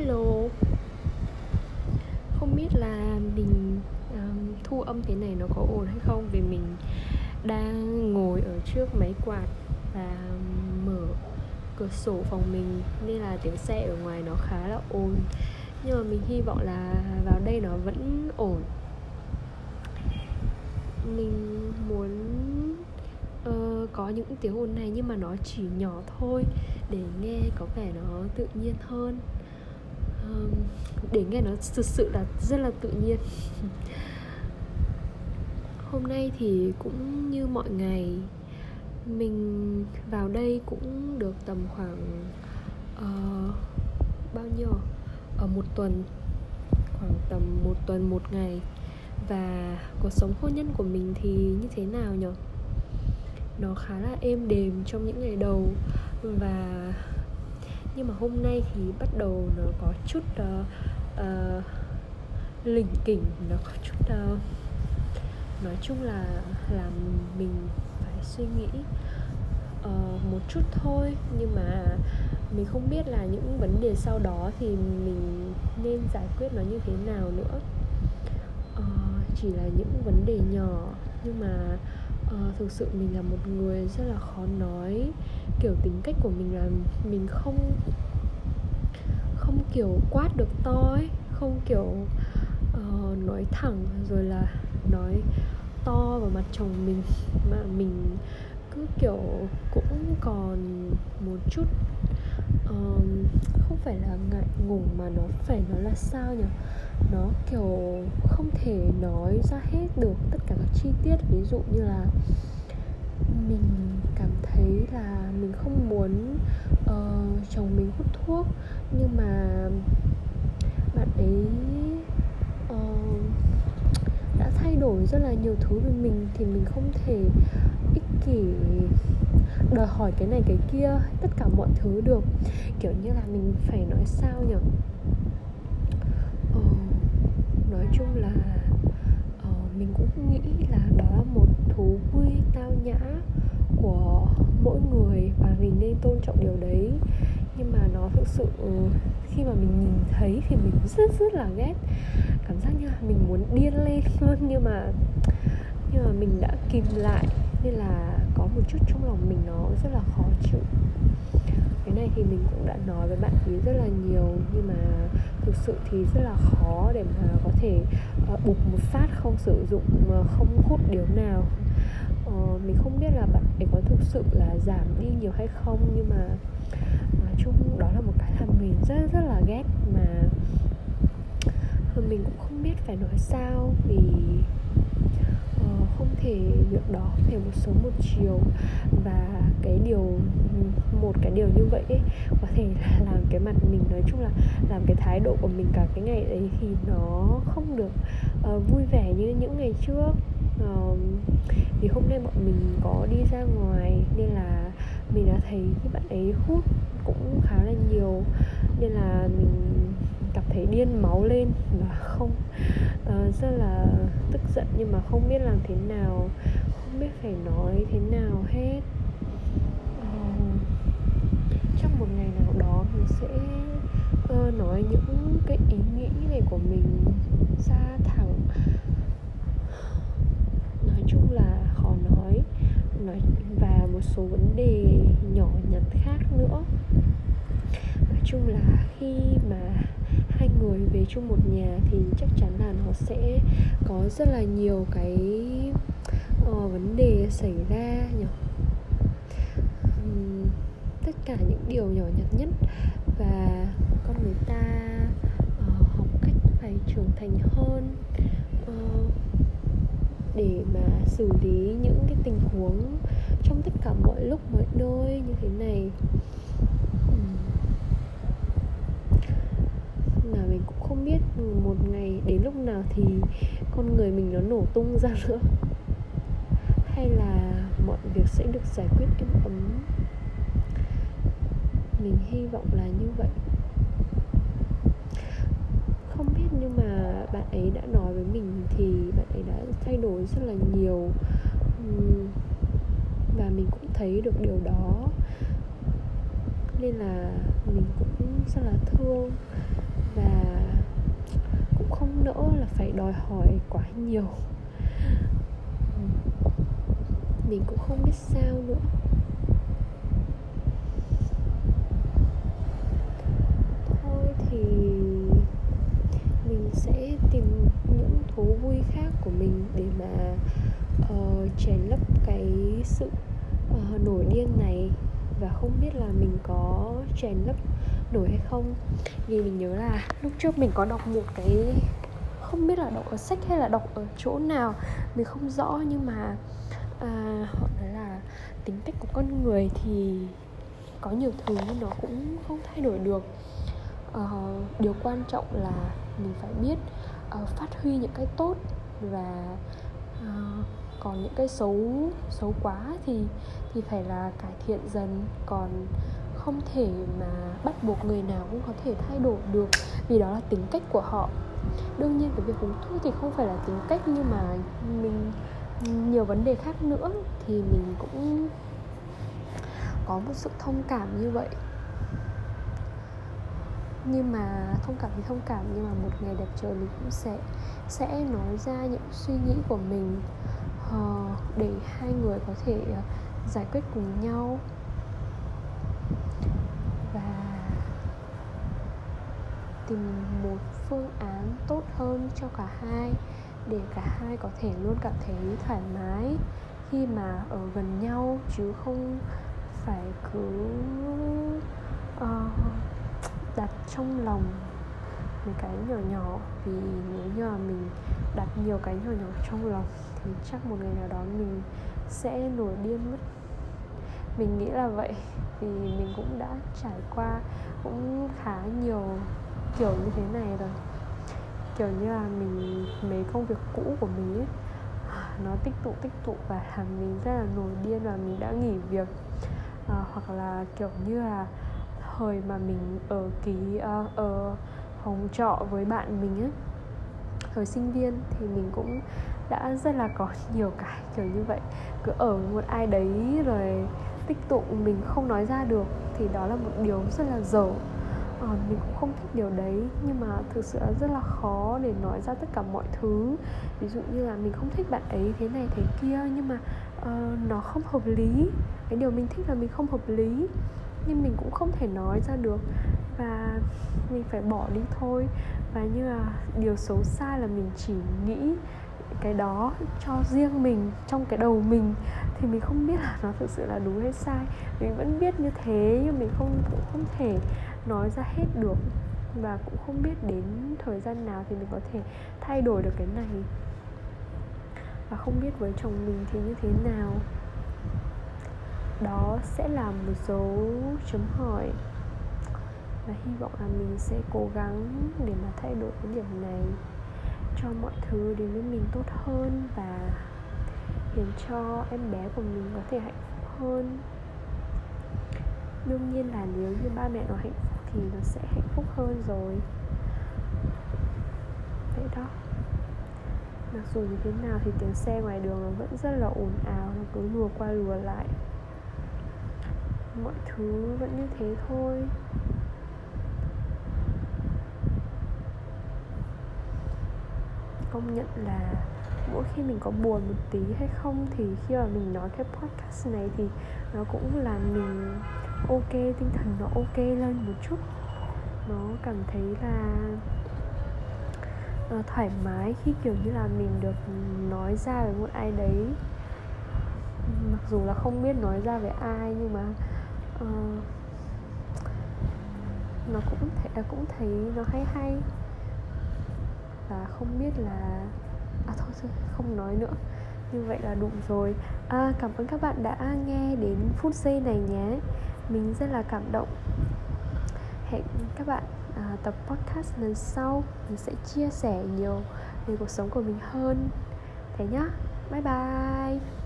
Hello. Không biết là mình um, thu âm thế này nó có ổn hay không? Vì mình đang ngồi ở trước máy quạt Và mở cửa sổ phòng mình Nên là tiếng xe ở ngoài nó khá là ồn. Nhưng mà mình hy vọng là vào đây nó vẫn ổn. Mình muốn uh, có những tiếng ồn này nhưng mà nó chỉ nhỏ thôi để nghe có vẻ nó tự nhiên hơn để nghe nó thực sự là rất là tự nhiên. Hôm nay thì cũng như mọi ngày mình vào đây cũng được tầm khoảng uh, bao nhiêu? Ở một tuần khoảng tầm một tuần một ngày. Và cuộc sống hôn nhân của mình thì như thế nào nhỉ? Nó khá là êm đềm trong những ngày đầu. Và nhưng mà hôm nay thì bắt đầu nó có chút uh, uh, lỉnh kỉnh nó có chút uh, nói chung là làm mình phải suy nghĩ uh, một chút thôi. Nhưng mà mình không biết là những vấn đề sau đó thì mình nên giải quyết nó như thế nào nữa. Uh, chỉ là những vấn đề nhỏ. Nhưng mà uh, thực sự mình là một người rất là khó nói. Kiểu tính cách của mình là mình không không kiểu quát được to ấy không kiểu uh, nói thẳng rồi là nói to vào mặt chồng mình. Mà mình cứ kiểu cũng còn một chút uh, không phải là ngại ngùng mà nó phải nó là sao nhỉ? Nó kiểu không thể nói ra hết được tất cả các chi tiết. Ví dụ như là mình cảm thấy là mình không muốn uh, chồng mình hút thuốc nhưng mà bạn ấy uh, đã thay đổi rất là nhiều thứ về mình thì mình không thể kỷ đòi hỏi cái này cái kia tất cả mọi thứ được. Kiểu như là mình phải nói sao nhỉ? Ờ, nói chung là ờ, mình cũng nghĩ là đó là một thú vui tao nhã của mỗi người và mình nên tôn trọng điều đấy. Nhưng mà nó thực sự ừ, khi mà mình nhìn thấy thì mình rất rất là ghét. Cảm giác như là mình muốn điên lên luôn nhưng mà nhưng mà mình đã kìm lại nên là có một chút trong lòng mình nó rất là khó chịu. Cái này thì mình cũng đã nói với bạn ý rất là nhiều nhưng mà thực sự thì rất là khó để mà có thể uh, bục một phát không sử dụng mà không hút điều nào. Uh, mình không biết là bạn ấy có thực sự là giảm đi nhiều hay không nhưng mà nói chung đó là một cái làm mình rất rất là ghét mà mình cũng không biết phải nói sao vì không thể việc đó không thể một sớm một chiều. Và cái điều một cái điều như vậy ấy, có thể là làm cái mặt mình nói chung là làm cái thái độ của mình cả cái ngày đấy thì nó không được uh, vui vẻ như những ngày trước. Uh, vì hôm nay bọn mình có đi ra ngoài nên là mình đã thấy bạn ấy hút cũng khá là nhiều. Nên là mình cảm thấy điên máu lên và không. Uh, rất là tức giận nhưng mà không biết làm thế nào không biết phải nói thế nào hết. Ờ, uh, trong một ngày nào đó mình sẽ uh, nói những cái ý nghĩ này của mình ra thẳng. Nói chung là khó nói nói và một số vấn đề nhỏ nhặt khác nữa. Nói chung là khi mà hai người về chung một nhà thì chắc chắn là nó sẽ có rất là nhiều cái uh, vấn đề xảy ra nhỉ? Um, tất cả những điều nhỏ nhặt nhất và con người ta uh, học cách phải trưởng thành hơn uh, để mà xử lý những cái tình huống trong tất cả mọi lúc mọi nơi như thế này mà mình cũng không biết một ngày đến lúc nào thì con người mình nó nổ tung ra nữa. Hay là mọi việc sẽ được giải quyết êm ấm? Mình hy vọng là như vậy. Không biết nhưng mà bạn ấy đã nói với mình thì bạn ấy đã thay đổi rất là nhiều. Và mình cũng thấy được điều đó. Nên là mình cũng rất là thương. Và cũng không nỡ là phải đòi hỏi quá nhiều. Mình cũng không biết sao nữa. Thôi thì mình sẽ tìm những thú vui khác của mình để mà uh, chèn lấp cái sự uh, nổi điên này và không biết là mình có chèn lấp nổi hay không. Vì mình nhớ là lúc trước mình có đọc một cái không biết là đọc ở sách hay là đọc ở chỗ nào mình không rõ nhưng mà à, họ nói là tính cách của con người thì có nhiều thứ nó cũng không thay đổi được. À, điều quan trọng là mình phải biết uh, phát huy những cái tốt và uh, còn những cái xấu xấu quá thì thì phải là cải thiện dần. Còn không thể mà bắt buộc người nào cũng có thể thay đổi được, vì đó là tính cách của họ. Đương nhiên cái việc uống thuốc thì không phải là tính cách, nhưng mà mình, nhiều vấn đề khác nữa thì mình cũng có một sự thông cảm như vậy. Nhưng mà thông cảm thì thông cảm, nhưng mà một ngày đẹp trời mình cũng sẽ sẽ nói ra những suy nghĩ của mình. Ờ, để hai người có thể ờ, giải quyết cùng nhau. Và tìm một phương án tốt hơn cho cả hai để cả hai có thể luôn cảm thấy thoải mái khi mà ở gần nhau chứ không phải cứ uh, đặt trong lòng mấy cái nhỏ nhỏ. Vì nếu như mà mình đặt nhiều cái nhỏ nhỏ trong lòng thì chắc một ngày nào đó mình sẽ nổi điên mất. Mình nghĩ là vậy vì mình cũng đã trải qua cũng khá nhiều kiểu như thế này rồi. Kiểu như là mình mấy công việc cũ của mình ấy nó tích tụ tích tụ và làm mình rất là nổi điên và mình đã nghỉ việc. À, hoặc là kiểu như là thời mà mình ở ký uh, ở phòng trọ với bạn mình ấy thời sinh viên thì mình cũng đã rất là có nhiều cái kiểu như vậy. Cứ ở một ai đấy rồi tích tụ mình không nói ra được thì đó là một điều rất là dở. À, mình cũng không thích điều đấy nhưng mà thực sự là rất là khó để nói ra tất cả mọi thứ. Ví dụ như là mình không thích bạn ấy thế này thế kia nhưng mà uh, nó không hợp lý. Cái điều mình thích là mình không hợp lý nhưng mình cũng không thể nói ra được và mình phải bỏ đi thôi. Và như là điều xấu xa là mình chỉ nghĩ cái đó cho riêng mình, trong cái đầu mình, thì mình không biết là nó thực sự là đúng hay sai. Mình vẫn biết như thế, nhưng mình không, cũng không thể nói ra hết được và cũng không biết đến thời gian nào thì mình có thể thay đổi được cái này. Và không biết với chồng mình thì như thế nào. Đó sẽ là một dấu chấm hỏi và hy vọng là mình sẽ cố gắng để mà thay đổi cái điểm này, cho mọi thứ đến với mình tốt hơn và khiến cho em bé của mình có thể hạnh phúc hơn. Đương nhiên là nếu như ba mẹ nó hạnh phúc thì nó sẽ hạnh phúc hơn rồi. Vậy đó. Mặc dù như thế nào thì tiếng xe ngoài đường nó vẫn rất là ồn ào, nó cứ lùa qua lùa lại. Mọi thứ vẫn như thế thôi. Công nhận là mỗi khi mình có buồn một tí hay không thì khi mà mình nói cái podcast này thì nó cũng là mình ok tinh thần nó ok lên một chút. Nó cảm thấy là uh, thoải mái khi kiểu như là mình được nói ra với một ai đấy. Mặc dù là không biết nói ra với ai nhưng mà uh, nó cũng thấy cũng thấy nó hay hay và không biết là à thôi thôi không nói nữa. Như vậy là đủ rồi. À, cảm ơn các bạn đã nghe đến phút giây này nhé. Mình rất là cảm động. Hẹn các bạn à, tập podcast lần sau. Mình sẽ chia sẻ nhiều về cuộc sống của mình hơn. Thế nhá. Bye bye.